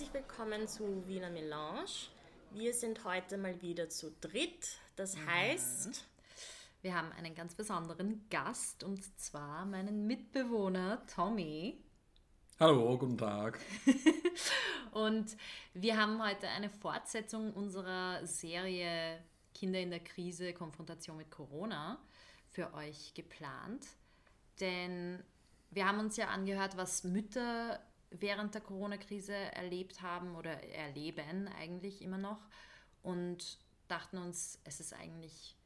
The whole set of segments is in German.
herzlich willkommen zu Wiener Melange. Wir sind heute mal wieder zu dritt. Das Mhm. heißt, Wir haben einen ganz besonderen Gast und zwar meinen Mitbewohner Tommy. Hallo, guten Tag. Und wir haben heute eine Fortsetzung unserer Serie Kinder in der Krise, Konfrontation mit Corona für euch geplant. Denn wir haben uns ja angehört, was Mütter während der Corona-Krise erlebt haben oder erleben eigentlich immer noch und dachten uns, es ist eigentlich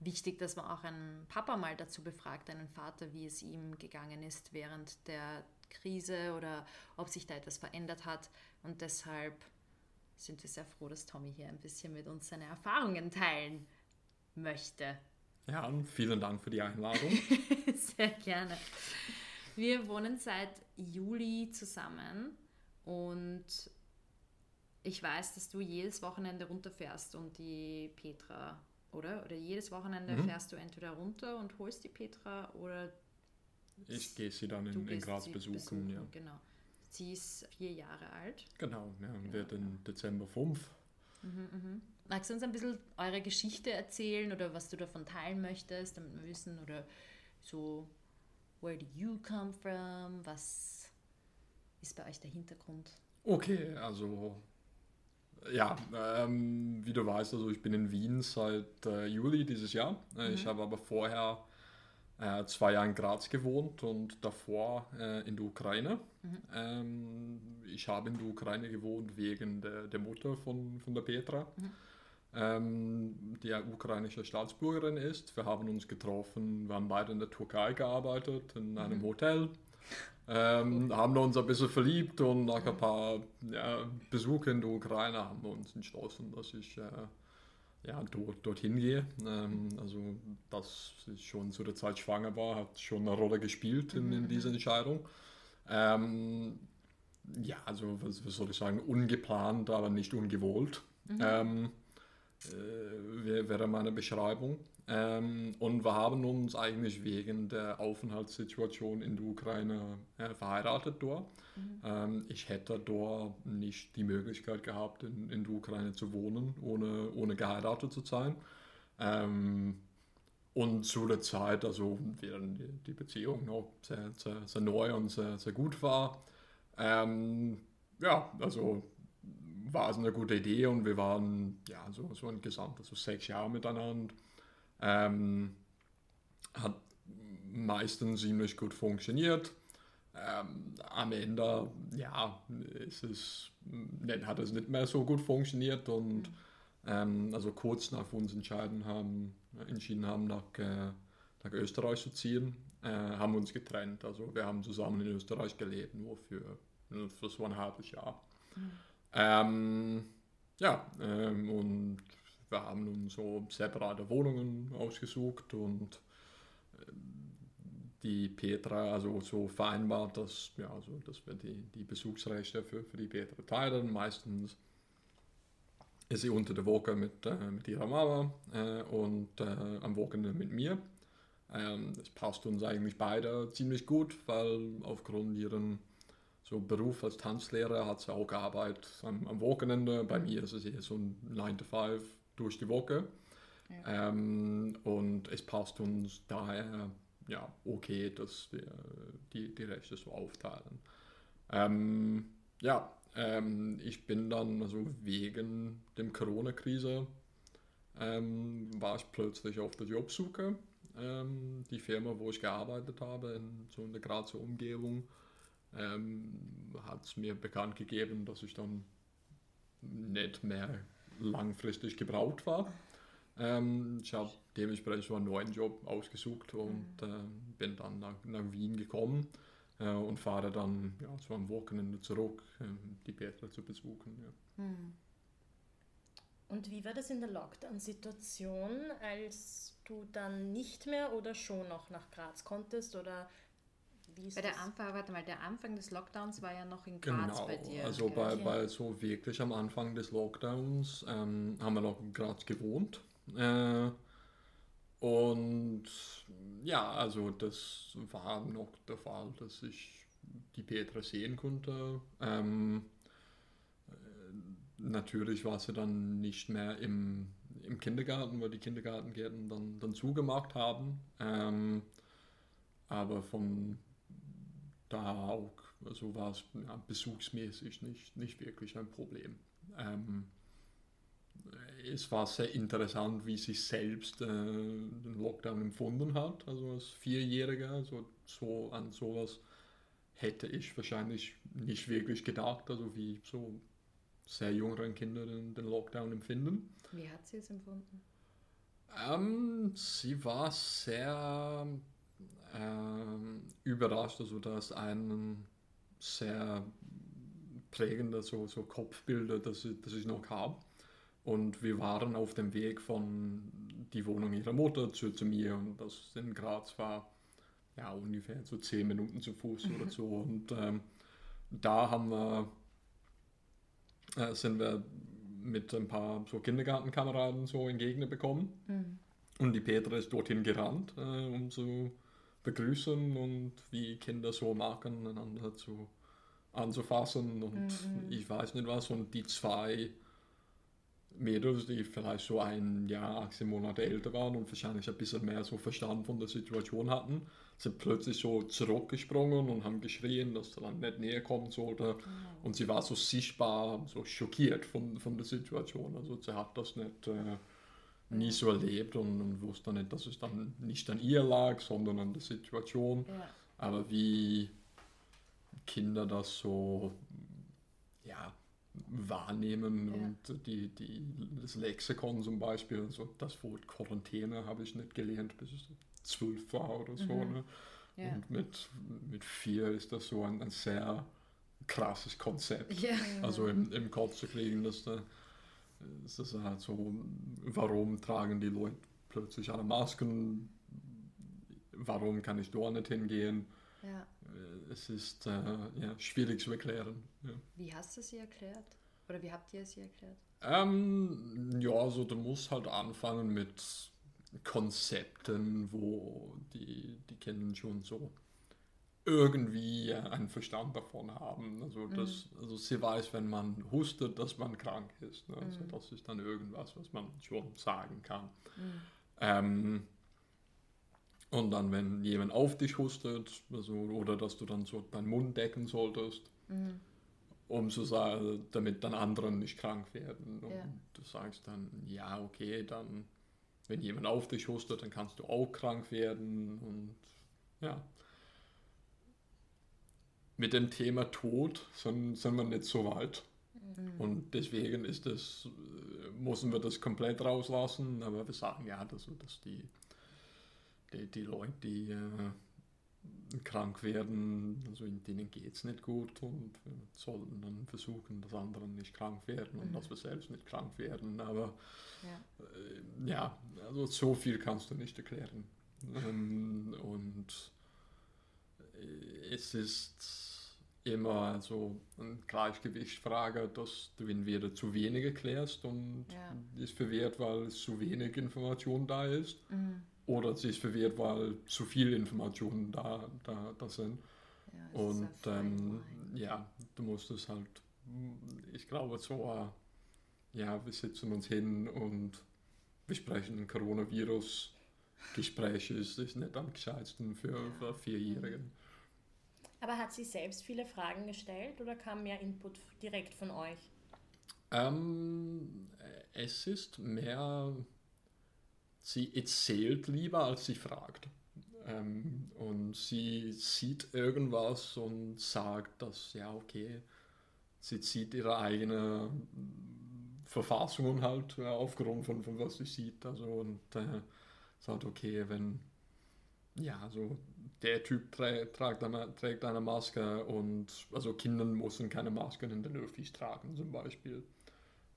wichtig, dass man auch einen Papa mal dazu befragt, einen Vater, wie es ihm gegangen ist während der Krise oder ob sich da etwas verändert hat. Und deshalb sind wir sehr froh, dass Tommy hier ein bisschen mit uns seine Erfahrungen teilen möchte. Ja, und vielen Dank für die Einladung. Sehr gerne. Wir wohnen seit Juli zusammen und ich weiß, dass du jedes Wochenende runterfährst und die Petra, oder? Oder jedes Wochenende Mhm. fährst du entweder runter und holst die Petra oder Ich gehe sie dann in, in Graz sie besuchen. Ja. Genau. Sie ist vier Jahre alt. Genau, ja, wird in Dezember 5. Magst du uns ein bisschen eure Geschichte erzählen oder was du davon teilen möchtest, damit wir wissen, oder so, where do you come from? Was ist bei euch der Hintergrund? Okay, also ja, ähm, wie du weißt, also ich bin in Wien seit äh, Juli dieses Jahr. Äh, Ich habe aber vorher äh, zwei Jahre in Graz gewohnt und davor äh, in der Ukraine. Ähm, ich habe in der Ukraine gewohnt wegen der, der Mutter von, von der Petra, ähm, die ja ukrainische Staatsbürgerin ist. Wir haben uns getroffen, wir haben beide in der Türkei gearbeitet, in einem Hotel. Ähm, haben uns ein bisschen verliebt und nach ein paar ja, Besuchen in der Ukraine haben wir uns entschlossen, dass ich äh, ja, dort, dorthin gehe. Ähm, also, dass ich schon zu der Zeit schwanger war, hat schon eine Rolle gespielt in, in dieser Entscheidung. Ähm, ja, also, was, was soll ich sagen, ungeplant, aber nicht ungewollt. Ähm, äh, wär- wäre meine Beschreibung. Ähm, und wir haben uns eigentlich wegen der Aufenthaltssituation in der Ukraine äh, verheiratet dort. Ähm, ich hätte dort nicht die Möglichkeit gehabt, in, in der Ukraine zu wohnen, ohne, ohne geheiratet zu sein. Ähm, und zu der Zeit, also während die, die Beziehung noch sehr, sehr, sehr neu und sehr, sehr gut war, ähm, ja, also war es eine gute Idee und wir waren ja so, so insgesamt also sechs Jahre miteinander. Ähm, hat meistens ziemlich gut funktioniert. Ähm, am Ende, ja, ist es, hat es nicht mehr so gut funktioniert und ähm, also kurz nach uns entschieden haben, entschieden haben nach, äh, nach Österreich zu ziehen, äh, haben uns getrennt. Also wir haben zusammen in Österreich gelebt, nur für, für so ein halbes Jahr. Ähm, ja, ähm, und wir haben uns so separate Wohnungen ausgesucht und ähm, die Petra also so vereinbart, dass, ja, also, dass wir die, die Besuchsrechte für, für die Petra teilen. Meistens ist sie unter der Woche mit, äh, mit ihrer Mama äh, und äh, am Wochenende mit mir. Ähm, das passt uns eigentlich beide ziemlich gut, weil aufgrund ihren so Beruf als Tanzlehrer hat sie auch Arbeit am, am Wochenende. Bei mir ist es eher so ein 9 to 5 durch die Woche. Ähm, und es passt uns daher ja, okay, dass wir die, die Rechte so aufteilen. Ähm, ja, ähm, ich bin dann, also wegen der Corona-Krise, ähm, war ich plötzlich auf der Jobsuche. Ähm, die Firma, wo ich gearbeitet habe, in so in der Grazer Umgebung, ähm, hat es mir bekannt gegeben, dass ich dann nicht mehr langfristig gebraucht war. Ähm, ich habe dementsprechend so einen neuen Job ausgesucht und ähm, bin dann nach, nach Wien gekommen äh, und fahre dann ja, so am Wochenende zurück, ähm, die Petra zu besuchen. Ja. Und wie war das in der Lockdown-Situation, als du dann nicht mehr oder schon noch nach Graz konntest? Oder wie ist Bei der das? Anfang, warte mal, der Anfang des Lockdowns war ja noch in Graz Genau, bei dir. also bei, Okay. bei so wirklich am Anfang des Lockdowns ähm, haben wir noch in Graz gewohnt. Äh, und ja, also das war noch der Fall, dass ich die Petra sehen konnte. Ähm, natürlich war sie dann nicht mehr im, im Kindergarten, weil die Kindergartengärten dann, dann zugemacht haben. Ähm, aber von da auch, also war es ja, besuchsmäßig nicht, nicht wirklich ein Problem. Ähm, es war sehr interessant, wie sich selbst äh, den Lockdown empfunden hat, also als Vierjähriger, also so an sowas hätte ich wahrscheinlich nicht wirklich gedacht, also wie so sehr jüngeren Kinder den, den Lockdown empfinden. Wie hat sie es empfunden? Ähm, sie war sehr ähm, überrascht, also dass ein sehr prägender so, so Kopfbilder, das, das ich noch habe. Und wir waren auf dem Weg von die Wohnung ihrer Mutter zu, zu mir und das in Graz war ja ungefähr so zehn Minuten zu Fuß oder so. Und ähm, da haben wir, äh, sind wir mit ein paar so Kindergartenkameraden so in Gegner bekommen. Mhm. Und die Petra ist dorthin gerannt, äh, um zu begrüßen und wie Kinder so machen, einander zu anzufassen und mhm. ich weiß nicht was. Und die zwei Mädels, die vielleicht so ein Jahr, 18 Monate älter waren und wahrscheinlich ein bisschen mehr so Verstand von der Situation hatten, sind plötzlich so zurückgesprungen und haben geschrien, dass er dann nicht näher kommen sollte. Oh. Und sie war so sichtbar, so schockiert von, von der Situation. Also sie hat das nicht äh, nie so erlebt und, und, wusste nicht, dass es dann nicht an ihr lag, sondern an der Situation. Ja. Aber wie Kinder das so, ja, wahrnehmen ja. und die, die, das Lexikon zum Beispiel, also das Wort Quarantäne habe ich nicht gelernt, bis ich zwölf war oder so. Mhm. Ne? Ja. Und mit, mit vier ist das so ein, ein sehr krasses Konzept. Also im, im Kopf zu kriegen, dass da ist das halt so, warum tragen die Leute plötzlich alle Masken? Warum kann ich dort nicht hingehen? Ja. Äh, es ist äh, ja, schwierig zu erklären. Ja. Wie hast du sie erklärt? Oder wie habt ihr sie erklärt? Ähm, ja, also du musst halt anfangen mit Konzepten, wo die, die Kinder schon so irgendwie einen Verstand davon haben. Also, mhm. das, also sie weiß, wenn man hustet, dass man krank ist. Ne? Also mhm. das ist dann irgendwas, was man schon sagen kann. Mhm. Ähm, und dann, wenn jemand auf dich hustet, also, oder dass du dann so deinen Mund decken solltest, mhm. um zu sagen, damit dann andere nicht krank werden. Und ja. du sagst dann, ja, okay, dann, wenn jemand auf dich hustet, dann kannst du auch krank werden. Und ja. Mit dem Thema Tod sind, sind wir nicht so weit. Mhm. Und deswegen ist das, müssen wir das komplett rauslassen, aber wir sagen ja, dass, dass die die, die Leute, die äh, krank werden, also in denen geht es nicht gut und wir sollten dann versuchen, dass andere nicht krank werden und mhm. dass wir selbst nicht krank werden. Aber ja. Äh, ja, also so viel kannst du nicht erklären. Ähm, und es ist immer so eine Gleichgewichtsfrage, dass du entweder zu wenig erklärst und ja. ist verwehrt, weil zu wenig Information da ist. Mhm oder sie ist verwirrt, weil zu viele Informationen da, da, da sind. Ja, und ähm, ja, du musst es halt, ich glaube, so, äh, ja, wir sitzen uns hin und besprechen ein Coronavirus. Gespräch ist, ist nicht am gescheitsten für, für Vierjährigen. Aber hat sie selbst viele Fragen gestellt oder kam mehr Input direkt von euch? Ähm, es ist mehr sie erzählt lieber, als sie fragt. Ähm, und sie sieht irgendwas und sagt, dass, ja, okay, sie zieht ihre eigene Verfassung halt äh, aufgrund von, von was sie sieht. Also, und äh, sagt, okay, wenn, ja, so der Typ trä trägt, eine, trägt eine Maske und, also Kinder müssen keine Masken in den Öffis tragen zum Beispiel.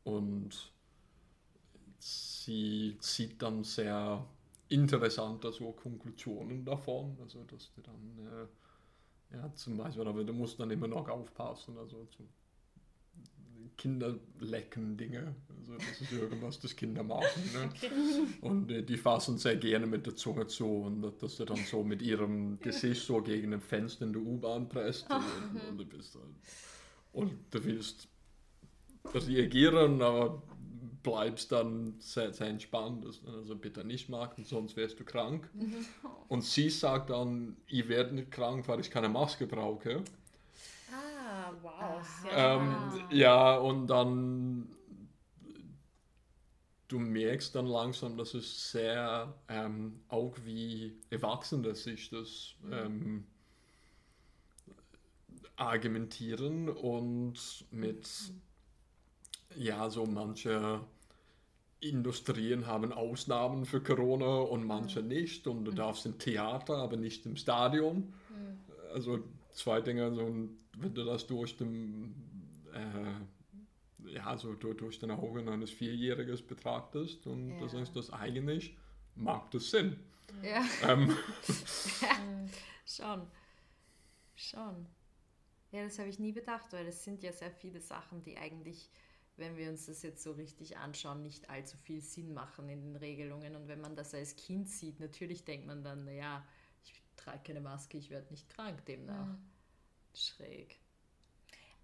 Und sie zieht dann sehr interessante so Konklusionen davon. Also dass du dann äh, ja zum Beispiel, aber du musst dann immer noch aufpassen. Also zum Kinder lecken Dinge. Also das ist irgendwas, das Kinder machen. Ne? Und äh, die fassen sehr gerne mit der Zunge zu und dass du dann so mit ihrem Gesicht so gegen ein Fenster in der U-Bahn presst. Und, und, du bist halt, und du willst reagieren, aber bleibst dann sehr, sehr entspannt. Also bitte nicht machen, sonst wärst du krank. Und sie sagt dann, ich werde nicht krank, weil ich keine Maske brauche. Wow. Ähm, ja, und dann du merkst dann langsam, dass es sehr ähm, auch wie Erwachsene sich das ähm, argumentieren und mit ja so manche Industrien haben Ausnahmen für Corona und manche nicht. Und du darfst im Theater, aber nicht im Stadion. Also zwei Dinge, so ein- wenn du das durch den äh, ja, so durch, durch den Augen eines Vierjähriges betrachtest und Ja. das ist das eigentlich, macht das Sinn. Ja, Ähm, schon. Schon. Ja, das habe ich nie bedacht, weil es sind ja sehr viele Sachen, die eigentlich, wenn wir uns das jetzt so richtig anschauen, nicht allzu viel Sinn machen in den Regelungen. Und wenn man das als Kind sieht, natürlich denkt man dann, naja, trage keine Maske, ich werde nicht krank demnach. Schräg.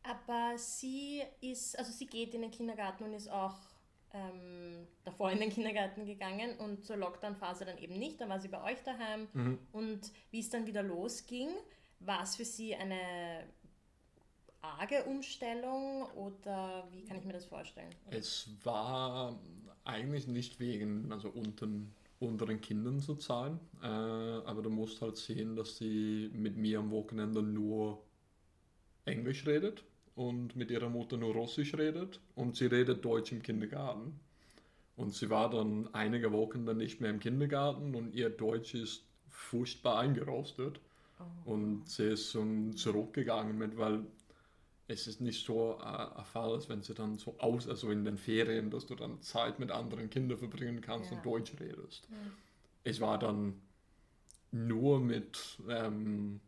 Aber sie ist, also sie geht in den Kindergarten und ist auch ähm, davor in den Kindergarten gegangen und zur Lockdown-Phase dann eben nicht. Dann war sie bei euch daheim. Und wie es dann wieder losging, war es für sie eine arge Umstellung oder wie kann ich mir das vorstellen? es war eigentlich nicht wegen, also unten, unter den Kindern zu sein, äh, aber du musst halt sehen, dass sie mit mir am Wochenende nur Englisch redet und mit ihrer Mutter nur Russisch redet und sie redet Deutsch im Kindergarten. Und sie war dann einige Wochen dann nicht mehr im Kindergarten und ihr Deutsch ist furchtbar eingerostet. Und sie ist so zurückgegangen mit, weil es ist nicht so äh, ein Fall, als wenn sie dann so aus, also in den Ferien, dass du dann Zeit mit anderen Kindern verbringen kannst Ja. und Deutsch redest. Es war dann nur mit, ähm,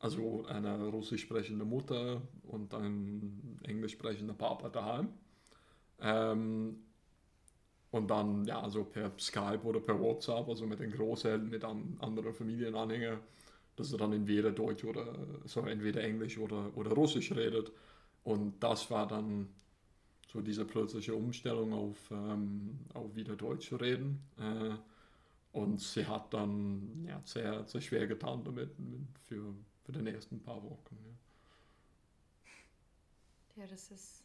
also einer russisch sprechenden Mutter und ein englisch sprechender Papa daheim. Ähm, und dann, ja, also per Skype oder per WhatsApp, also mit den Großeltern, mit an, anderen Familienanhängern, dass er dann entweder Deutsch oder, so entweder Englisch oder, oder Russisch redet. Und das war dann so diese plötzliche Umstellung auf, ähm, auf wieder Deutsch zu reden. Äh, und sie hat dann ja, sehr, sehr schwer getan damit mit, für, für den ersten paar Wochen. Ja. Ja, das ist.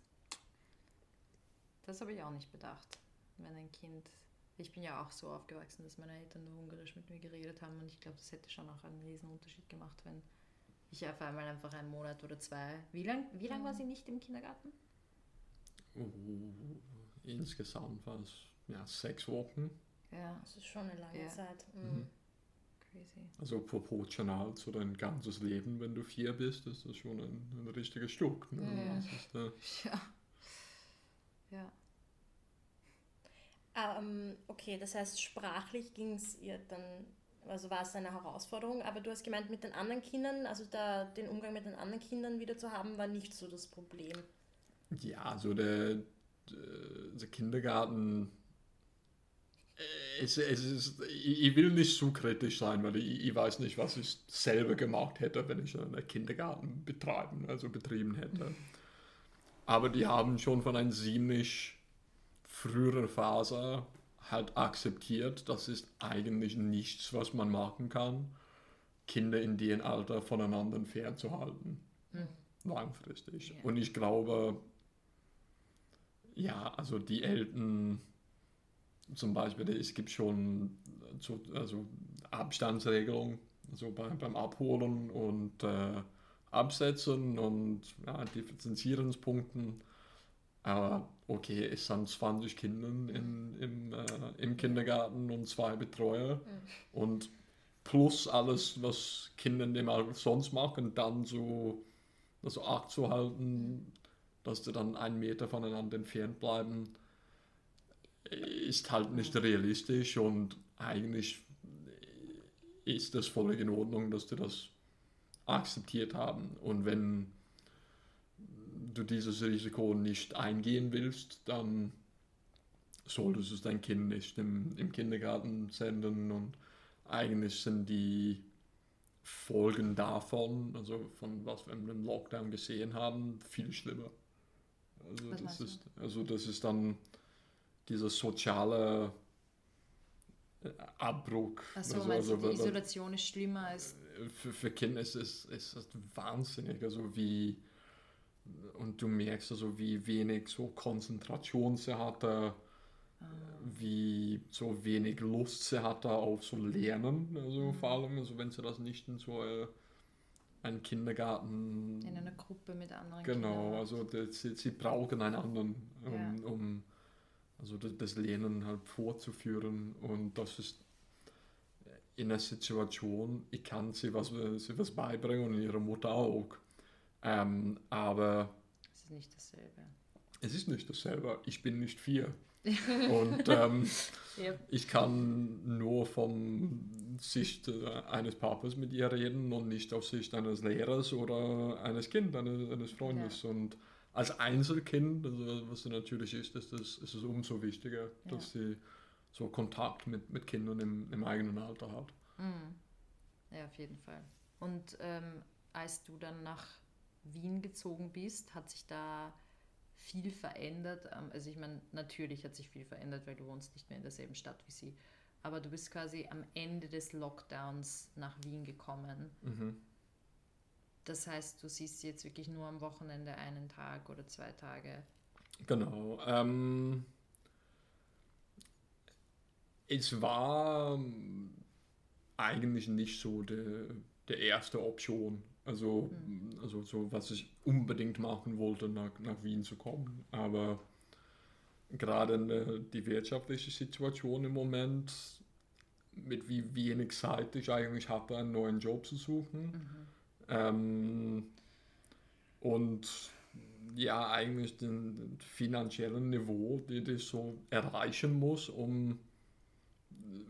Das habe ich auch nicht bedacht. Wenn ein Kind. Ich bin ja auch so aufgewachsen, dass meine Eltern nur Ungarisch mit mir geredet haben und ich glaube, das hätte schon auch einen riesen Unterschied gemacht, wenn ich auf einmal einfach einen Monat oder zwei. Wie lange wie lang war sie nicht im Kindergarten? Uh, insgesamt war es ja, sechs Wochen. Ja, Das ist schon eine lange Ja. Zeit. Mhm. Mhm. crazy. Also proportional zu dein ganzes Leben, wenn du vier bist, ist das schon ein, ein richtiges Stück. Ne? Ja. Das ist, äh, Ja. Ja. Ähm, okay, das heißt, sprachlich ging es ihr dann, also war es eine Herausforderung, aber du hast gemeint, mit den anderen Kindern, also da, den Umgang mit den anderen Kindern wieder zu haben, war nicht so das Problem. Ja, also der, der der Kindergarten, äh, es, es ist, ich, will nicht zu kritisch sein, weil ich, ich weiß nicht, was ich selber gemacht hätte, wenn ich einen Kindergarten betreiben, also betrieben hätte. Aber die haben schon von einer ziemlich früheren Phase halt akzeptiert, das ist eigentlich nichts, was man machen kann, Kinder in dem Alter voneinander fernzuhalten. Langfristig. Ja. Und ich glaube, ja, also die Eltern, zum Beispiel, es gibt schon so, also Abstandsregelungen, also bei, beim Abholen und äh, Absetzen und ja, Differenzierungspunkten. Aber okay, es sind 20 Kinder in, im, äh, im Kindergarten und zwei Betreuer. Und plus alles, was Kinder in dem Alter sonst machen, dann so also Acht zu halten, dass sie dann einen Meter voneinander entfernt bleiben, ist halt nicht realistisch und eigentlich ist das völlig in Ordnung, dass sie das akzeptiert haben. Und wenn du dieses Risiko nicht eingehen willst, dann solltest du dein Kind nicht im, im Kindergarten senden und eigentlich sind die Folgen davon, also von was wir im Lockdown gesehen haben, viel schlimmer. Also das ist, also das ist dann dieser soziale äh, Abbruch. Achso, also, also, die Isolation ist schlimmer als. Für, für Kinder ist es ist, ist wahnsinnig, also wie. Und du merkst also, wie wenig so Konzentration sie hatte, ah. wie so wenig Lust sie hatte auf so Lernen, also mhm. vor allem, also wenn sie das nicht in so äh, einen Kindergarten. In einer Gruppe mit anderen Genau, Kindern. also das, sie, sie brauchen einen anderen, um, ja. um also das, das Lernen halt vorzuführen. Und das ist in einer Situation, ich kann sie was, sie was beibringen und ihre Mutter auch. Ähm, aber es ist nicht dasselbe. Es ist nicht dasselbe. Ich bin nicht vier. und ähm, yep. ich kann nur von Sicht äh, eines Papas mit ihr reden und nicht aus Sicht eines Lehrers oder eines Kindes, eines, eines Freundes. Ja. Und als Einzelkind, also was natürlich ist, ist es, ist es umso wichtiger, ja. dass sie so Kontakt mit, mit Kindern im, im eigenen Alter hat. Mhm. Ja, auf jeden Fall. Und ähm, als du dann nach Wien gezogen bist, hat sich da viel verändert? Ähm, also ich meine, natürlich hat sich viel verändert, weil du wohnst nicht mehr in derselben Stadt wie sie. Aber du bist quasi am Ende des Lockdowns nach Wien gekommen. Mhm. Das heißt, du siehst sie jetzt wirklich nur am Wochenende einen Tag oder zwei Tage. Genau. Ähm, es war eigentlich nicht so die, die erste Option. Also, mhm. also so, was ich unbedingt machen wollte, nach, nach Wien zu kommen. Aber gerade die wirtschaftliche Situation im Moment, mit wie wenig Zeit ich eigentlich hatte, einen neuen Job zu suchen. Mhm ähm, und ja, eigentlich den finanziellen Niveau, den ich so erreichen muss, um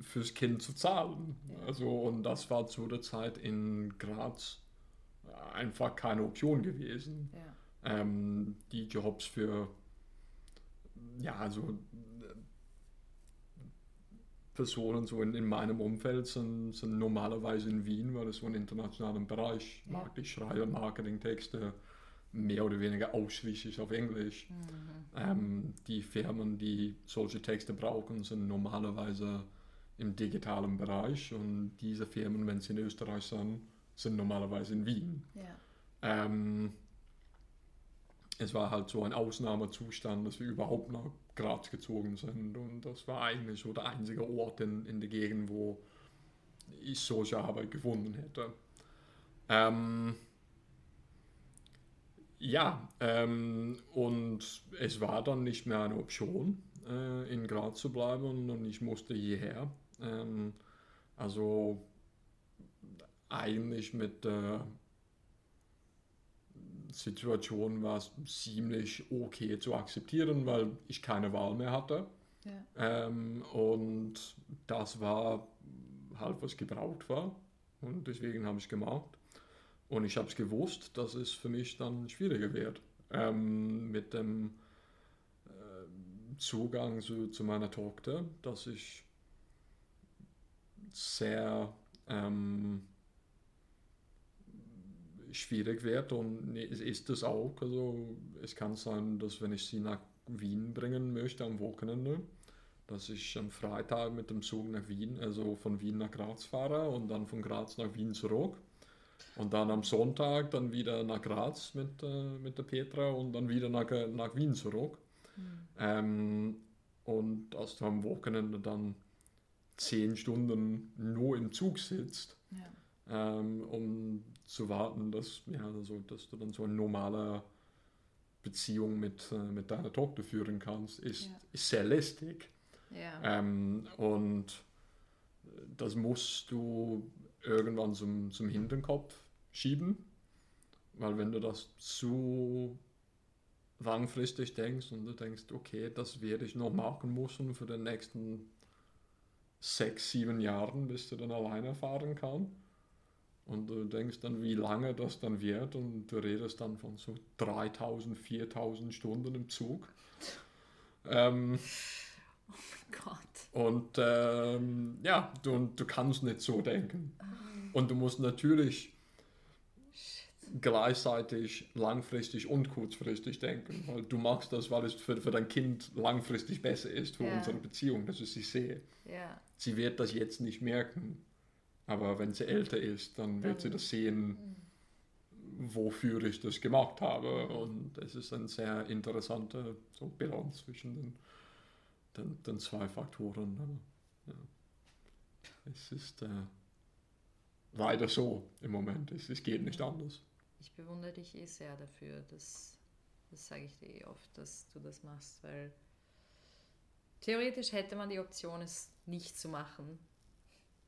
fürs Kind zu zahlen. Also, und das war zu der Zeit in Graz einfach keine Option gewesen. Ja. Ähm, die Jobs für, ja, also Personen so in, in meinem Umfeld sind, sind normalerweise in Wien, weil es so einen internationalen Bereich ja. macht. Ich schreibe Marketingtexte mehr oder weniger ausschließlich auf Englisch. Mhm. Ähm, die Firmen, die solche Texte brauchen, sind normalerweise im digitalen Bereich und diese Firmen, wenn sie in Österreich sind, sind normalerweise in Wien. Ja. Ähm, es war halt so ein Ausnahmezustand, dass wir überhaupt nach Graz gezogen sind. Und das war eigentlich so der einzige Ort in, in der Gegend, wo ich solche Arbeit gefunden hätte. Ähm, ja, ähm, und es war dann nicht mehr eine Option, äh, in Graz zu bleiben und ich musste hierher. Ähm, also eigentlich mit der Situation war es ziemlich okay zu akzeptieren, weil ich keine Wahl mehr hatte. Ja. Ähm, und das war halt, was gebraucht war. Und deswegen habe ich es gemacht. Und ich habe es gewusst, dass es für mich dann schwieriger wird. Ähm, mit dem äh, Zugang zu, zu, meiner Tochter, dass ich sehr ähm, schwierig wird und ist es auch. Also es kann sein, dass wenn ich sie nach Wien bringen möchte am Wochenende, dass ich am Freitag mit dem Zug nach Wien, also von Wien nach Graz fahre und dann von Graz nach Wien zurück. Und dann am Sonntag dann wieder nach Graz mit, äh, mit der Petra und dann wieder nach, nach Wien zurück. Mhm. Ähm, und dass du am Wochenende dann zehn Stunden nur im Zug sitzt, ja. Ähm, um zu warten, dass, ja, also, dass du dann so eine normale Beziehung mit, äh, mit deiner Tochter führen kannst, ist, ja. ist sehr lästig. Ja. Ähm, und das musst du irgendwann zum, zum Hinterkopf schieben, weil wenn du das zu langfristig denkst und du denkst, okay, das werde ich noch machen müssen für den nächsten sechs, sieben Jahren, bis du dann alleine fahren kannst, und du denkst dann, wie lange das dann wird und du redest dann von so 3000, 4000 Stunden im Zug. Ähm, oh mein Gott. Und ähm, ja, du, du kannst nicht so denken. Und du musst natürlich gleichzeitig langfristig und kurzfristig denken. Weil du machst das, weil es für, für dein Kind langfristig besser ist für Ja. unsere Beziehung, dass ich sie sehe. Ja. Sie wird das jetzt nicht merken, aber wenn sie älter ist, dann wird sie das sehen, wofür ich das gemacht habe. Und es ist ein sehr interessanter so Balance zwischen den, den, den zwei Faktoren. Aber, ja. Es ist äh, leider so im Moment. Es, es geht nicht anders. Ich bewundere dich eh sehr dafür, dass, das sage ich dir eh oft, dass du das machst, weil theoretisch hätte man die Option, es nicht zu machen.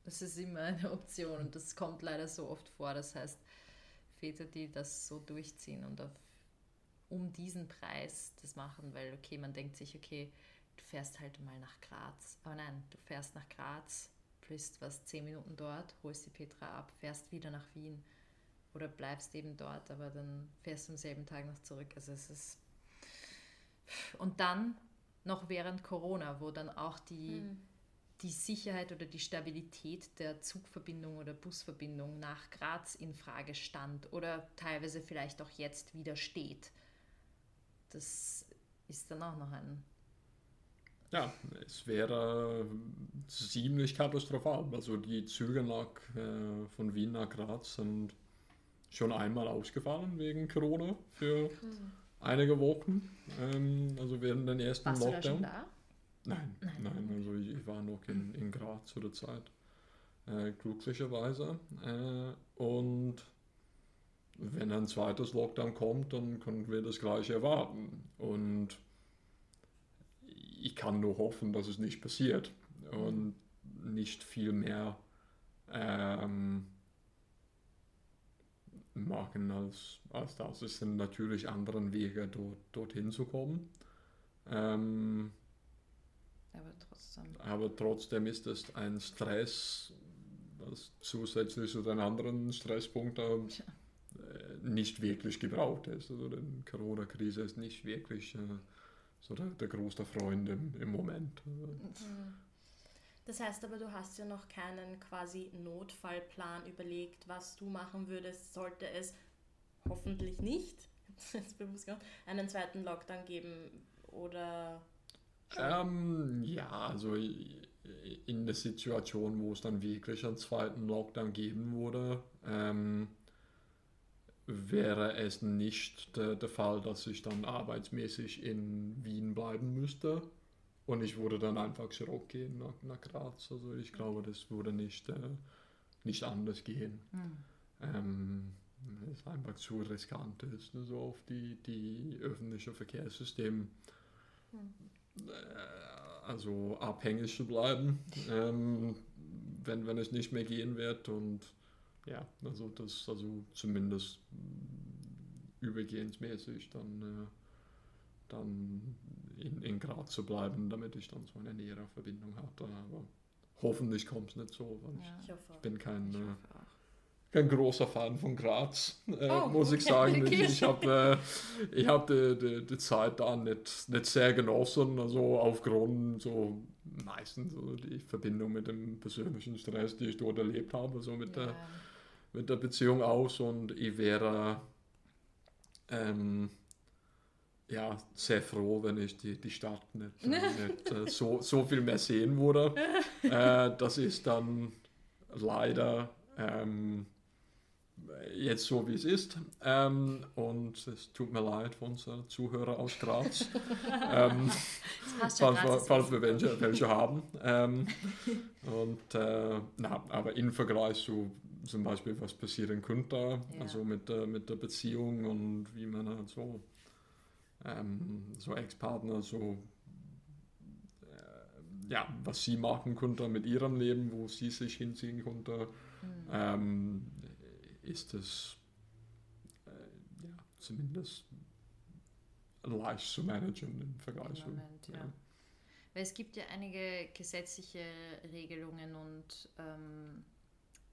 Das ist immer eine Option und das kommt leider so oft vor. Das heißt, Väter, die das so durchziehen und auf, um diesen Preis das machen, weil okay, man denkt sich, okay, du fährst halt mal nach Graz. Aber nein, du fährst nach Graz, bist was zehn Minuten dort, holst die Petra ab, fährst wieder nach Wien oder bleibst eben dort, aber dann fährst du am selben Tag noch zurück. Also es ist und dann noch während Corona, wo dann auch die, die Sicherheit oder die Stabilität der Zugverbindung oder Busverbindung nach Graz in Frage stand oder teilweise vielleicht auch jetzt wieder steht. Das ist dann auch noch ein Ja, es wäre ziemlich katastrophal. Also die Züge nach, äh, von Wien nach Graz sind schon einmal ausgefallen wegen Corona für einige Wochen. Ähm, also während den ersten Warst du da schon Lockdown. da? Nein, nein, also ich, ich war noch in, in Graz zu der Zeit. Äh, glücklicherweise. Äh, und wenn ein zweites Lockdown kommt, dann können wir das gleiche erwarten. Und ich kann nur hoffen, dass es nicht passiert und nicht viel mehr ähm, machen als, als das. Es sind natürlich andere Wege, dort, dorthin zu kommen. Ähm, Aber trotzdem. aber trotzdem ist es ein Stress, was zusätzlich zu den anderen Stresspunkten Tja. äh, nicht wirklich gebraucht ist. Also die Corona-Krise ist nicht wirklich äh, so der, der größte Freund im, im Moment. Das heißt aber, du hast ja noch keinen quasi Notfallplan überlegt, was du machen würdest, sollte es hoffentlich nicht, jetzt bewusst gemacht, einen zweiten Lockdown geben oder Ähm, ja, also in der Situation, wo es dann wirklich einen zweiten Lockdown geben würde, ähm, wäre es nicht der, der Fall, dass ich dann arbeitsmäßig in Wien bleiben müsste und ich würde dann einfach zurückgehen nach, nach Graz. Also ich glaube, das würde nicht, äh, nicht anders gehen. Hm. Ähm, es einfach zu riskant ist, so auf die, die öffentliche Verkehrssystem äh, also abhängig zu bleiben, ähm, wenn, wenn es nicht mehr gehen wird und ja, also das, also zumindest übergehensmäßig dann, äh, dann in, in Graz zu bleiben, damit ich dann so eine nähere Verbindung hatte, aber hoffentlich kommt es nicht so, weil Ja. ich hoffe. ich bin kein, Ich äh, hoffe auch. Kein großer Fan von Graz, äh, Oh, muss ich sagen. okay. Ich, ich habe äh, ich hab die, die, die Zeit da nicht, nicht sehr genossen, also aufgrund so meistens so die Verbindung mit dem persönlichen Stress, die ich dort erlebt habe, so mit, der, Ja. mit der Beziehung aus und ich wäre ähm, ja, sehr froh, wenn ich die, die Stadt nicht, äh, nicht äh, so, so viel mehr sehen würde. Äh, das ist dann leider ähm, jetzt so, wie es ist. Ähm, und es tut mir leid für unsere Zuhörer aus Graz, ähm, falls, wir, falls wir welche, welche haben. Ähm, und äh, na, aber im Vergleich zu zum Beispiel, was passieren könnte, Ja. also mit, der mit der Beziehung und wie man halt so, ähm, so Ex-Partner so äh, ja, was sie machen könnte mit ihrem Leben, wo sie sich hinziehen könnte, Hm. Ist es äh, ja, zumindest leicht zu managen im Vergleich Im zu. Moment, ja. Weil es gibt ja einige gesetzliche Regelungen und ähm,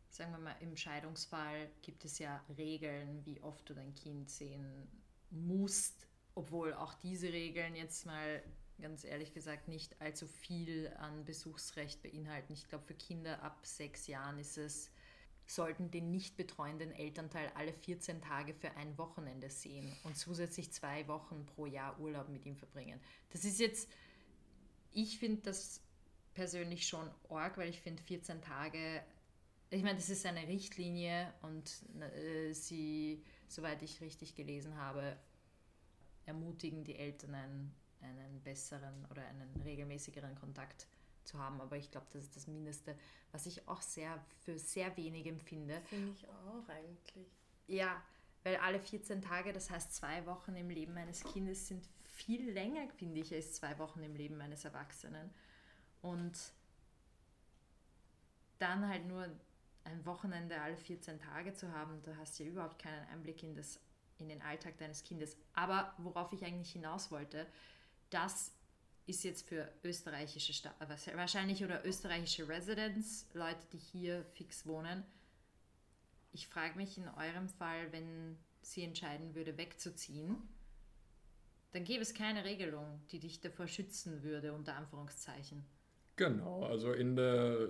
sagen wir mal, im Scheidungsfall gibt es ja Regeln, wie oft du dein Kind sehen musst, obwohl auch diese Regeln jetzt mal ganz ehrlich gesagt nicht allzu viel an Besuchsrecht beinhalten. Ich glaube, für Kinder ab sechs Jahren ist es sollten den nicht betreuenden Elternteil alle 14 Tage für ein Wochenende sehen und zusätzlich zwei Wochen pro Jahr Urlaub mit ihm verbringen. Das ist jetzt, ich finde das persönlich schon arg, weil ich finde 14 Tage, ich meine, das ist eine Richtlinie und äh, sie, soweit ich richtig gelesen habe, ermutigen die Eltern einen, einen besseren oder einen regelmäßigeren Kontakt zu haben. Aber ich glaube, das ist das Mindeste, was ich auch sehr für sehr wenig empfinde. Finde ich auch eigentlich. Ja, weil alle 14 Tage, das heißt zwei Wochen im Leben eines Kindes, sind viel länger, finde ich, als zwei Wochen im Leben eines Erwachsenen. Und dann halt nur ein Wochenende alle 14 Tage zu haben, da hast du ja überhaupt keinen Einblick in, das, in den Alltag deines Kindes. Aber worauf ich eigentlich hinaus wollte, das ist jetzt für österreichische, Sta wahrscheinlich oder österreichische Residents, Leute, die hier fix wohnen. Ich frage mich in eurem Fall, wenn sie entscheiden würde, wegzuziehen, dann gäbe es keine Regelung, die dich davor schützen würde, unter Anführungszeichen. Genau, also in der,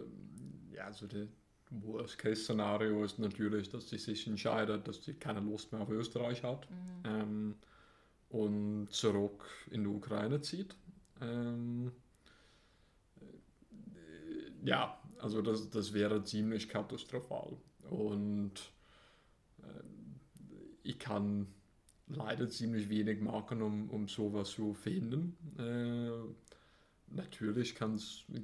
ja, also der Worst-Case-Szenario ist natürlich, dass sie sich entscheidet, dass sie keine Lust mehr auf Österreich hat mhm. ähm, und zurück in die Ukraine zieht. Ähm, äh, ja, also das, das wäre ziemlich katastrophal. Und äh, ich kann leider ziemlich wenig machen, um, um sowas zu verhindern. Äh, natürlich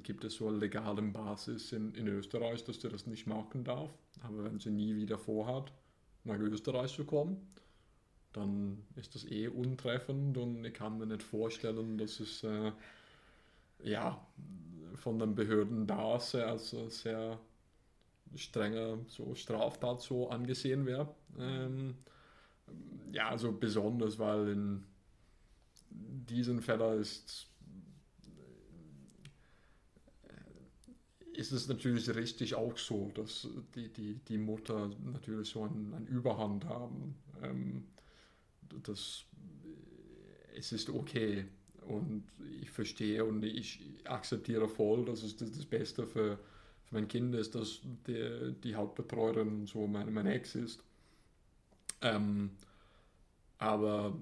gibt es so eine legale Basis in, in Österreich, dass sie das nicht machen darf. Aber wenn sie nie wieder vorhat, nach Österreich zu kommen, dann ist das eh untreffend und ich kann mir nicht vorstellen, dass es äh, ja, von den Behörden da sehr, also sehr strenger so Straftat so angesehen wäre. Ähm, ja, also besonders, weil in diesen Fällen ist, ist es natürlich richtig auch so, dass die, die, die Mutter natürlich so eine ein Überhand haben. Ähm, das, es ist okay und ich verstehe und ich akzeptiere voll, dass es das, das Beste für, für mein Kind ist, dass der, die Hauptbetreuerin so meine, meine Ex ist. Ähm, aber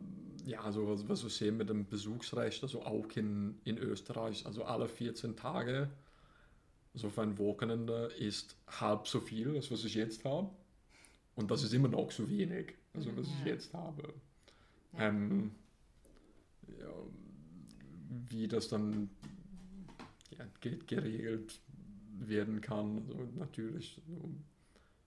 ja, also was, was wir sehen mit dem Besuchsrecht, also auch in, in Österreich, also alle 14 Tage, also für ein Wochenende ist halb so viel, als was ich jetzt habe. Und das ist immer noch so wenig, also was ich jetzt habe. Ähm, ja, wie das dann ja, geregelt werden kann. Also natürlich so,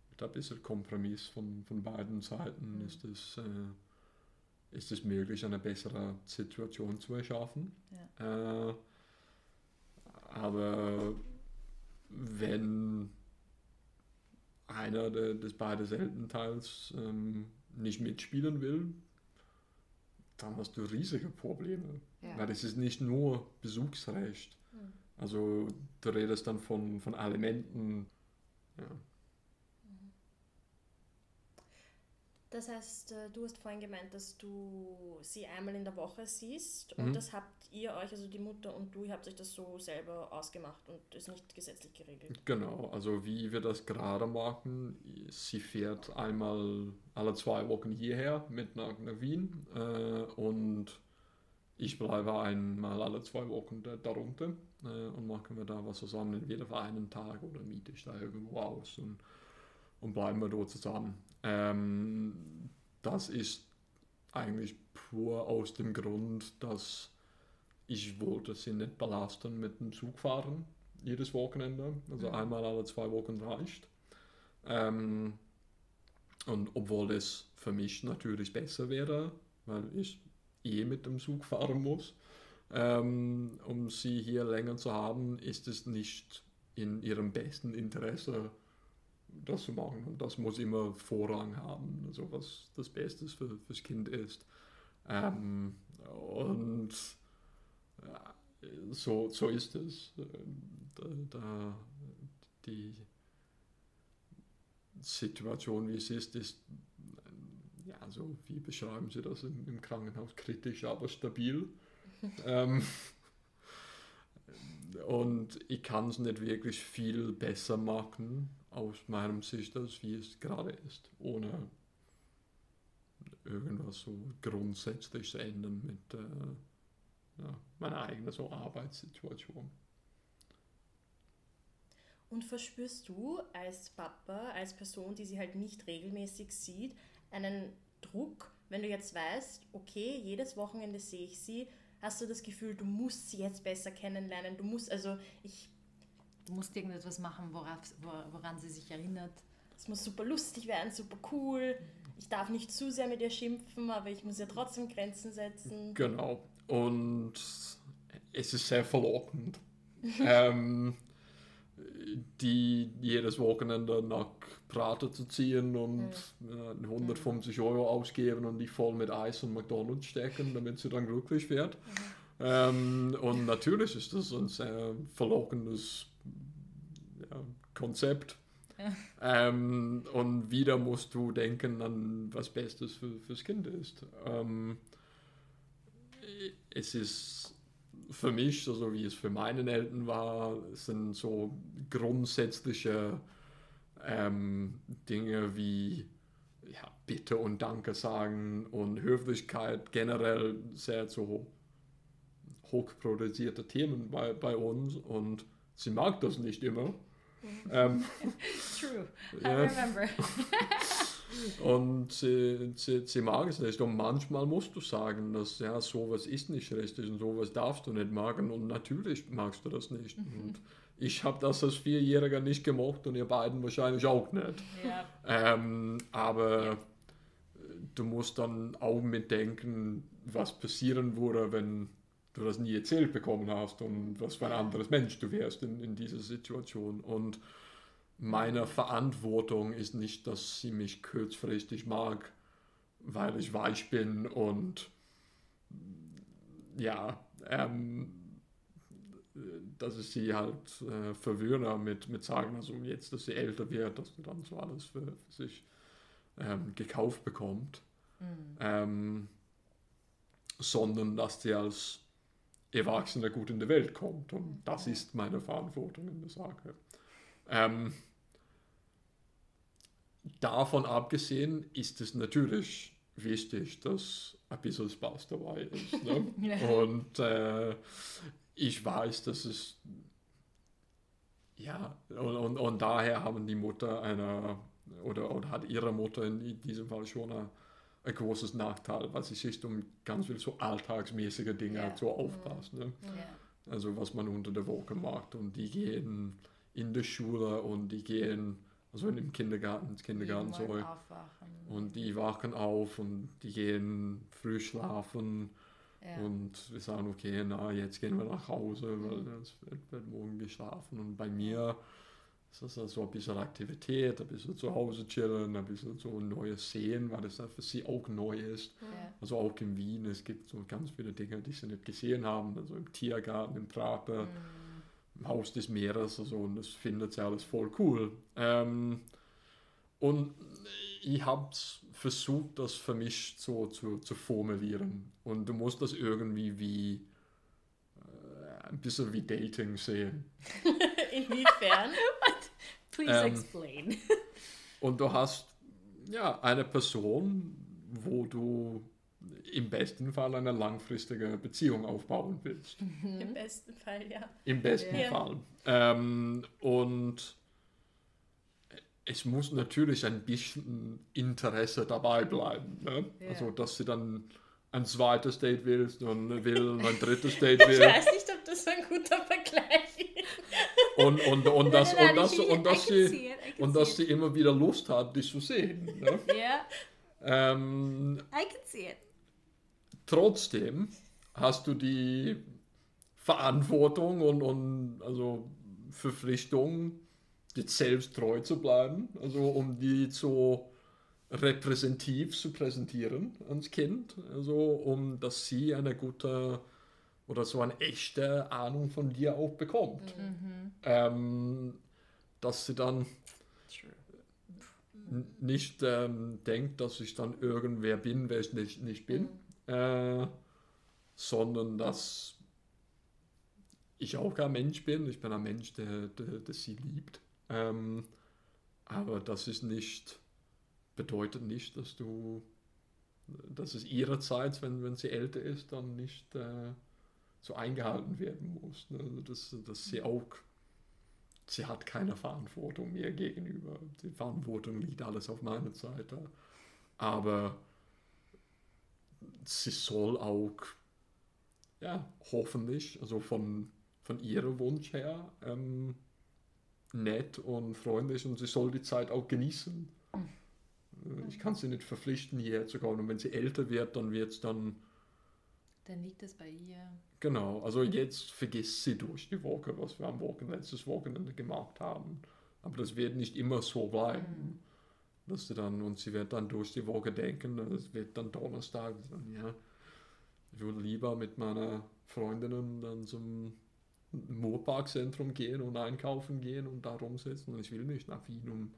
mit ein bisschen Kompromiss von, von beiden Seiten mhm. ist es, äh, ist es möglich, eine bessere Situation zu erschaffen. Ja. Äh, aber wenn einer des beiden Elternteils ähm, nicht mitspielen will, dann hast du riesige Probleme. Ja. Weil es ist nicht nur Besuchsrecht. Mhm. Also du redest dann von, von Elementen. Ja. Das heißt, äh, du hast vorhin gemeint, dass du sie einmal in der Woche siehst und mhm. das habt ihr euch, also die Mutter und du, ihr habt euch das so selber ausgemacht und ist nicht gesetzlich geregelt. Genau, also wie wir das gerade machen, sie fährt einmal alle zwei Wochen hierher mit nach, nach Wien äh, und ich bleibe einmal alle zwei Wochen da, darunter äh, und machen wir da was zusammen, entweder für einen Tag oder miete ich da irgendwo aus und, und bleiben wir dort zusammen. Ähm, das ist eigentlich pur aus dem Grund, dass ich wollte sie nicht belasten mit dem Zugfahren jedes Wochenende. Also mhm. einmal alle zwei Wochen reicht. Ähm, und obwohl es für mich natürlich besser wäre, weil ich eh mit dem Zug fahren muss, ähm, um sie hier länger zu haben, ist es nicht in ihrem besten Interesse, das zu machen. Und das muss immer Vorrang haben, also was das Beste für, fürs Kind ist. Ähm, und ja, so, so ist es. Da, da, die Situation, wie es ist, ist, ja, so wie beschreiben Sie das im, im Krankenhaus, kritisch, aber stabil. ähm, und ich kann es nicht wirklich viel besser machen, aus meinem Sicht, als wie es gerade ist, ohne irgendwas so grundsätzlich zu ändern mit äh, ja, meiner eigenen so Arbeitssituation. Und verspürst du als Papa, als Person, die sie halt nicht regelmäßig sieht, einen Druck, wenn du jetzt weißt, okay, jedes Wochenende sehe ich sie, hast du das Gefühl, du musst sie jetzt besser kennenlernen, du musst, also ich... Du musst irgendetwas machen, worauf, woran sie sich erinnert. Es muss super lustig werden, super cool. Ich darf nicht zu sehr mit ihr schimpfen, aber ich muss ja trotzdem Grenzen setzen. Genau. Und es ist sehr verlockend. ähm, die jedes Wochenende nach Prater zu ziehen und äh, 150 Euro ausgeben und die voll mit Eis und McDonalds stecken, damit sie dann glücklich wird. Mhm. Ähm, und natürlich ist das ein sehr verlockendes ja, Konzept. Ähm, und wieder musst du denken an was Bestes für, fürs Kind ist. Ähm, es ist für mich, also wie es für meine Eltern war, sind so grundsätzliche ähm, Dinge wie ja, Bitte und Danke sagen und Höflichkeit generell sehr so hochproduzierte Themen bei, bei uns und sie mag das nicht immer. Ähm, True, I ja. remember. Und sie, sie, sie mag es nicht. Und manchmal musst du sagen, dass ja, sowas ist nicht richtig und sowas darfst du nicht magen. Und natürlich magst du das nicht. Mhm. Und ich habe das als Vierjähriger nicht gemocht und ihr beiden wahrscheinlich auch nicht. Ja. Ähm, aber ja. du musst dann auch mitdenken, was passieren würde, wenn du das nie erzählt bekommen hast und was für ein anderes Mensch du wärst in, in dieser Situation. Und meine Verantwortung ist nicht, dass sie mich kurzfristig mag, weil ich weich bin und ja, ähm, dass ich sie halt äh, verwöhne mit, mit sagen, also jetzt, dass sie älter wird, dass sie dann so alles für, für sich ähm, gekauft bekommt, mhm. ähm, sondern dass sie als Erwachsener gut in die Welt kommt und das ist meine Verantwortung in der Sache. Ähm, davon abgesehen ist es natürlich wichtig, dass ein bisschen Spaß dabei ist. Ne? Und äh, ich weiß, dass es ja, und, und, und, daher haben die Mutter einer, oder, oder hat ihre Mutter in diesem Fall schon ein, ein großes Nachteil, weil sie sich um ganz viele so alltagsmäßige Dinge yeah. so aufpasst. Ne? Yeah. Also was man unter der Woche macht. Und die gehen in die Schule und die gehen also im Kindergarten, ins Kindergarten so. Und die wachen auf und die gehen früh schlafen. Ja. Und wir sagen, okay, na, jetzt gehen wir nach Hause, weil es wird, wird, morgen geschlafen. Und bei mir ist das also ein bisschen Aktivität, ein bisschen zu Hause chillen, ein bisschen so Neues sehen, weil das für sie auch neu ist. Ja. Also auch in Wien, es gibt so ganz viele Dinge, die sie nicht gesehen haben. Also im Tiergarten, im Prater. Mhm Haus des Meeres also, und das findet sie alles voll cool. Ähm, und ich habe versucht, das für mich so zu, zu formulieren. Und du musst das irgendwie wie äh, ein bisschen wie Dating sehen. Inwiefern? Please ähm, explain. und du hast ja eine Person, wo du im besten Fall eine langfristige Beziehung aufbauen willst. Mhm. Im besten Fall, ja. Im besten ja. Fall. Ähm, und es muss natürlich ein bisschen Interesse dabei bleiben. Ne? Ja. Also, dass sie dann ein zweites Date willst und will ein drittes Date will. Ich weiß nicht, ob das ein guter Vergleich ist. Und, und, und, das, und, das, und, dass, sie, und dass sie immer wieder Lust hat, dich zu sehen. Ne? Ja. Ähm, I can see it. Trotzdem hast du die Verantwortung und, und also Verpflichtung, dir selbst treu zu bleiben, also um die so repräsentativ zu präsentieren ans Kind, also um dass sie eine gute oder so eine echte Ahnung von dir auch bekommt. Mhm. Ähm, dass sie dann nicht ähm, denkt, dass ich dann irgendwer bin, wer ich nicht, nicht bin. Mhm äh, sondern dass ich auch ein Mensch bin. Ich bin ein Mensch, der, der, der sie liebt. Ähm, Aber das ist nicht, bedeutet nicht, dass du, dass es ihrer Zeit, wenn, wenn sie älter ist, dann nicht äh, so eingehalten werden muss. Ne? Also dass, dass sie auch, sie hat keine Verantwortung mir gegenüber. Die Verantwortung liegt alles auf meiner Seite. Aber sie soll auch, ja, hoffentlich, also von, von ihrem Wunsch her, ähm, nett und freundlich und sie soll die Zeit auch genießen. Mhm. Ich kann sie nicht verpflichten, hierher zu kommen. Und wenn sie älter wird, dann wird es dann. Dann liegt es bei ihr. Genau, also jetzt vergisst sie durch die Woche, was wir am Wochenende, letztes Wochenende gemacht haben. Aber das wird nicht immer so bleiben. Mhm. Dass sie dann, und sie wird dann durch die Woche denken, es wird dann Donnerstag, dann, ja, ich würde lieber mit meiner Freundin dann zum Moorparkzentrum gehen und einkaufen gehen und da rumsitzen. Und ich will nicht nach Wien, um,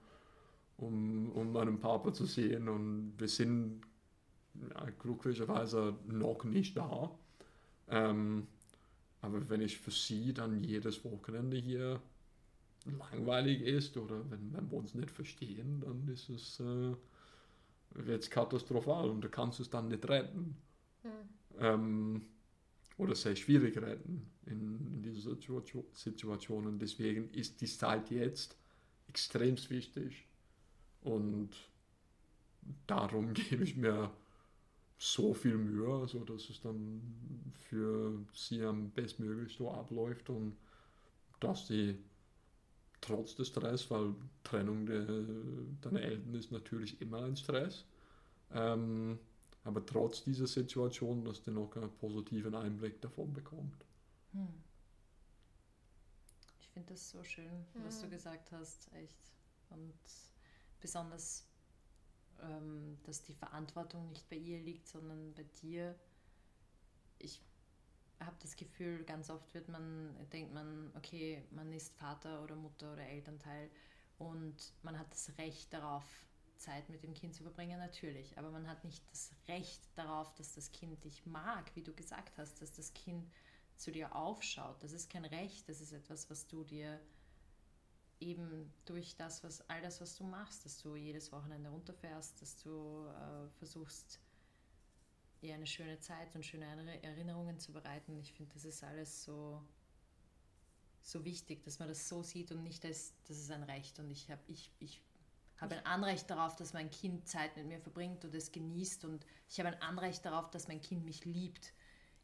um, um meinen Papa zu sehen. Und wir sind ja, glücklicherweise noch nicht da. Ähm, aber wenn ich für sie dann jedes Wochenende hier langweilig ist oder wenn, wenn wir uns nicht verstehen, dann ist es äh, wird's katastrophal und du kannst es dann nicht retten. Hm. Ähm, oder sehr schwierig retten in, in dieser Situation, Situation. deswegen ist die Zeit jetzt extrem wichtig. Und darum gebe ich mir so viel Mühe, so dass es dann für sie am bestmöglich so abläuft und dass sie trotz des Stress, weil Trennung de, deiner Eltern ist natürlich immer ein Stress, ähm, aber trotz dieser Situation, dass der noch einen positiven Einblick davon bekommt. Hm. Ich finde das so schön, was du hm. gesagt hast, echt. Und besonders, ähm, dass die Verantwortung nicht bei ihr liegt, sondern bei dir. Ich habe das Gefühl, ganz oft wird man, denkt man, okay, man ist Vater oder Mutter oder Elternteil und man hat das Recht darauf, Zeit mit dem Kind zu verbringen, natürlich. Aber man hat nicht das Recht darauf, dass das Kind dich mag, wie du gesagt hast, dass das Kind zu dir aufschaut. Das ist kein Recht, das ist etwas, was du dir eben durch das, was all das, was du machst, dass du jedes Wochenende runterfährst, dass du äh, versuchst, ihr eine schöne Zeit und schöne Erinnerungen zu bereiten. Ich finde, das ist alles so, so wichtig, dass man das so sieht und nicht als, das ist ein Recht und ich habe ich, ich habe ein Anrecht darauf, dass mein Kind Zeit mit mir verbringt und es genießt und ich habe ein Anrecht darauf, dass mein Kind mich liebt.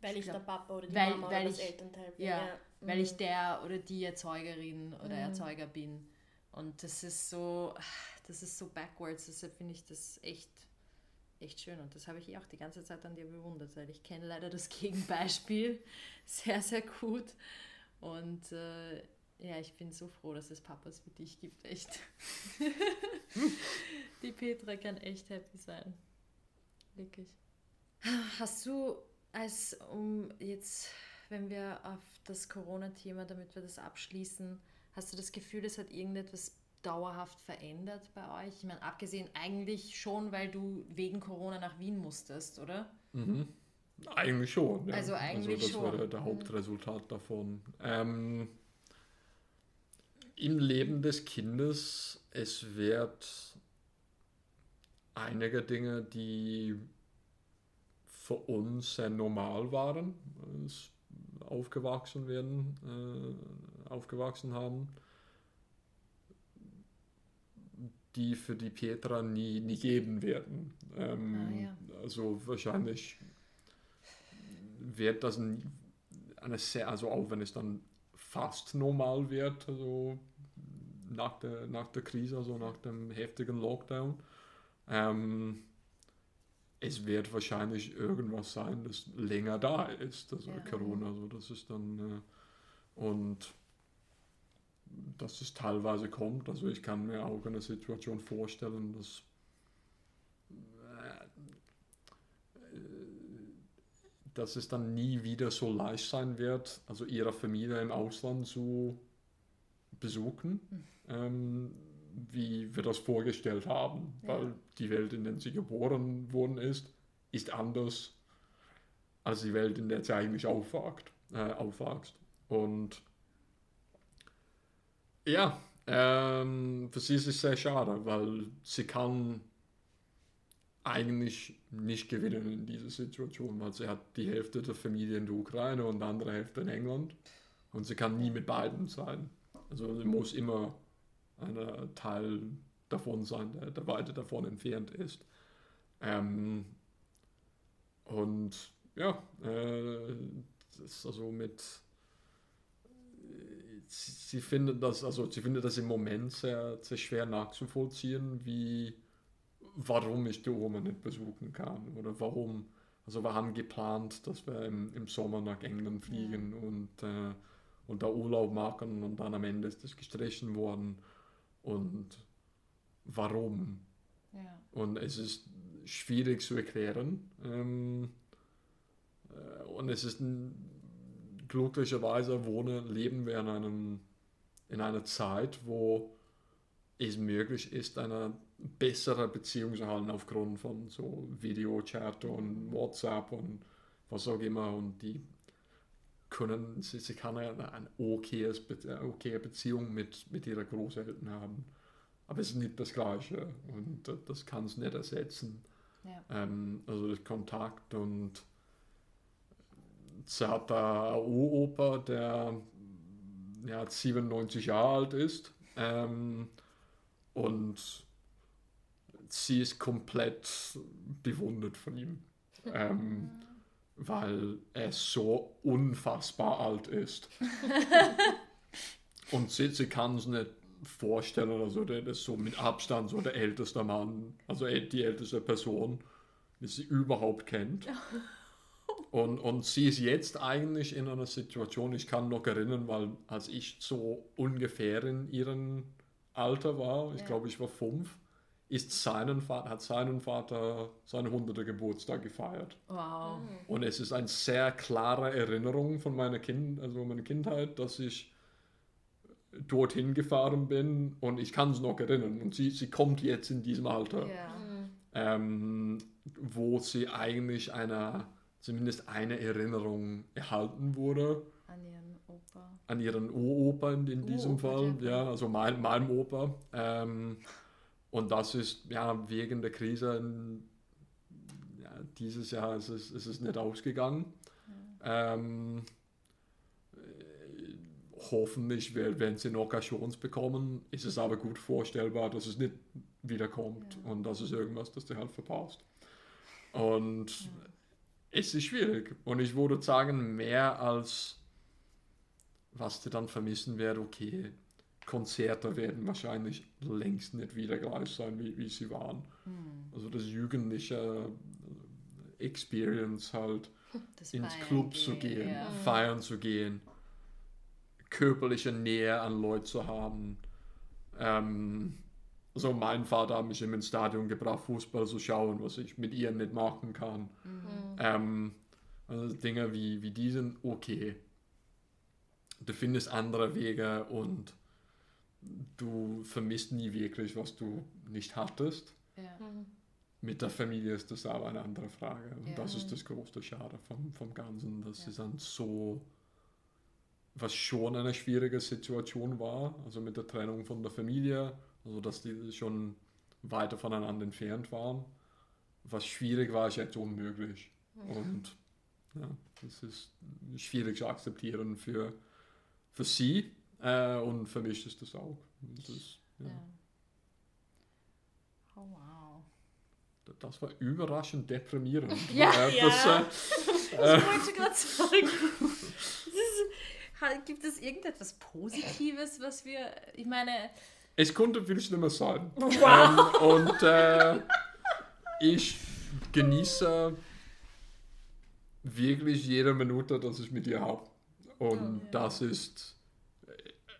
Weil ich, glaub, der Papa oder die weil, Mama weil oder ich, das Elternteil bin. Ja, ja. weil mhm. ich der oder die Erzeugerin oder mhm. Erzeuger bin. Und das ist so, das ist so backwards, deshalb finde ich das echt, echt schön. Und das habe ich auch die ganze Zeit an dir bewundert, weil ich kenne leider das Gegenbeispiel sehr, sehr gut. Und äh, ja, ich bin so froh, dass es Papas wie dich gibt, echt. Die Petra kann echt happy sein. Wirklich. Hast du, als um jetzt, wenn wir auf das Corona-Thema, damit wir das abschließen, hast du das Gefühl, es hat irgendetwas dauerhaft verändert bei euch? Ich meine, abgesehen eigentlich schon, weil du wegen Corona nach Wien musstest, oder? Mhm. Eigentlich schon. Ja. Also eigentlich also das schon. war der, der Hauptresultat davon. Ähm, im Leben des Kindes, es wird einige Dinge, die für uns sehr normal waren, aufgewachsen werden, äh, aufgewachsen haben, die für die Petra nie, nie geben werden. Ähm, ah, ja. Also wahrscheinlich wird das eine sehr, also auch wenn es dann fast normal wird, also nach der, nach der Krise, also nach dem heftigen Lockdown. Ähm, es wird wahrscheinlich irgendwas sein, das länger da ist, also ja. Corona. Also das ist dann äh, und dass es teilweise kommt. Also ich kann mir auch eine Situation vorstellen, dass dass es dann nie wieder so leicht sein wird, also ihre Familie im Ausland zu besuchen, mhm. ähm, wie wir das vorgestellt haben, ja. weil die Welt, in der sie geboren worden ist, ist anders als die Welt, in der sie eigentlich aufwacht, äh, aufwachst. Und ja, Ähm, für sie ist es sehr schade, weil sie kann eigentlich nicht gewinnen in dieser Situation, weil sie hat die Hälfte der Familie in der Ukraine und die andere Hälfte in England und sie kann nie mit beiden sein. Also sie muss immer ein Teil davon sein, der, der weiter davon entfernt ist. Ähm, und ja, äh, das ist also mit sie, sie findet das, also sie findet das im Moment sehr, sehr schwer nachzuvollziehen, wie warum ich die Oma nicht besuchen kann oder warum. Also wir haben geplant, dass wir im, im Sommer nach England fliegen ja. und, äh, und da Urlaub machen und dann am Ende ist das gestrichen worden. Und warum? Ja. Und es ist schwierig zu erklären. Ähm, äh, und es ist glücklicherweise wohnen, leben wir in, einem, in einer Zeit, wo es möglich ist, eine bessere Beziehung zu haben aufgrund von so Videochat und WhatsApp und was auch immer und die können, sie, sie kann eine, eine okaye, okaye Beziehung mit, mit ihrer Großeltern haben. Aber es ist nicht das Gleiche und das kann es nicht ersetzen. Ja. Ähm, also das Kontakt und sie hat da Uropa, der ja, 97 Jahre alt ist ähm, und sie ist komplett bewundert von ihm, ähm, weil er so unfassbar alt ist. und sie, sie kann es nicht vorstellen, also der ist so mit Abstand so der älteste Mann, also die älteste Person, die sie überhaupt kennt. Und, und sie ist jetzt eigentlich in einer Situation, ich kann noch erinnern, weil als ich so ungefähr in ihrem Alter war, ich ja. glaube, ich war fünf, ist seinen Vater, hat seinen Vater seinen 100. Geburtstag gefeiert. Wow. Mhm. Und es ist eine sehr klare Erinnerung von meiner, kind, also meiner Kindheit, dass ich dorthin gefahren bin und ich kann es noch erinnern. Und sie, sie kommt jetzt in diesem Alter, ja. ähm, wo sie eigentlich einer zumindest eine Erinnerung erhalten wurde. An ihren Opa. An ihren Uropa in, in diesem Opa, Fall, ja, also mein, meinem Opa. Ähm, und das ist ja wegen der Krise in, ja, dieses Jahr ist es, ist es nicht ausgegangen. Ja. Ähm, hoffentlich, wenn sie noch Chance bekommen, ist es aber gut vorstellbar, dass es nicht wiederkommt ja. und das ist irgendwas, das der halt verpasst. Und es ist schwierig. Und ich würde sagen, mehr als was die dann vermissen wird, okay, Konzerte werden wahrscheinlich längst nicht wieder gleich sein, wie, wie sie waren. Hm. Also das jugendliche Experience halt, das ins Feiern Club gehen, zu gehen, ja. feiern zu gehen, körperliche Nähe an Leute zu haben. Ähm, also mein Vater hat mich immer ins Stadion gebracht, Fußball zu schauen, was ich mit ihr nicht machen kann. Mhm. Ähm, also Dinge wie, wie diesen, okay. Du findest andere Wege und du vermisst nie wirklich, was du nicht hattest. Ja. Mhm. Mit der Familie ist das aber eine andere Frage. Und ja. das ist das größte Schade vom, vom Ganzen, dass ja. sie dann so, was schon eine schwierige Situation war, also mit der Trennung von der Familie, also dass die schon weiter voneinander entfernt waren. Was schwierig war, ist jetzt unmöglich. Mhm. Und ja, das ist schwierig zu akzeptieren für, für sie äh, und für mich ist das auch. Das, ist, ja. Ja. Oh wow. Das war überraschend deprimierend. Ja, äh, das, ja. Äh, ich wollte gerade sagen. gibt es irgendetwas Positives, was wir, ich meine, es konnte viel schlimmer sein. Wow. Ähm, und äh, ich genieße wirklich jede Minute, dass ich mit ihr habe. Und oh, das ist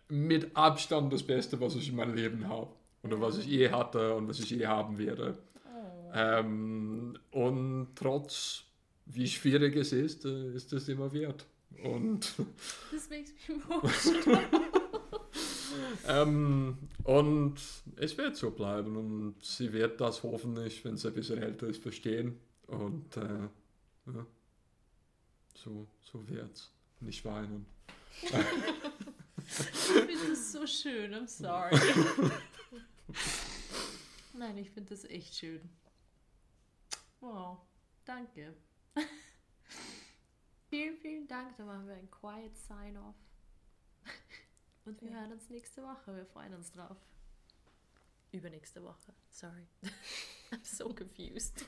mit Abstand das Beste, was ich in meinem Leben habe. Oder was ich je hatte und was ich je haben werde. Oh. Ähm, und trotz, wie schwierig es ist, äh, ist es immer wert. Und das makes me emotional. ähm, und es wird so bleiben und sie wird das hoffentlich, wenn sie ein bisschen älter ist, verstehen. Und äh, ja, so, so wird's. Nicht weinen. finde das so schön, I'm sorry. Nein, ich finde das echt schön. Wow, danke. vielen, vielen Dank. Da machen wir ein Quiet Sign-Off. Und wir hören uns nächste Woche. Wir freuen uns drauf. Übernächste Woche. Sorry. I'm so confused.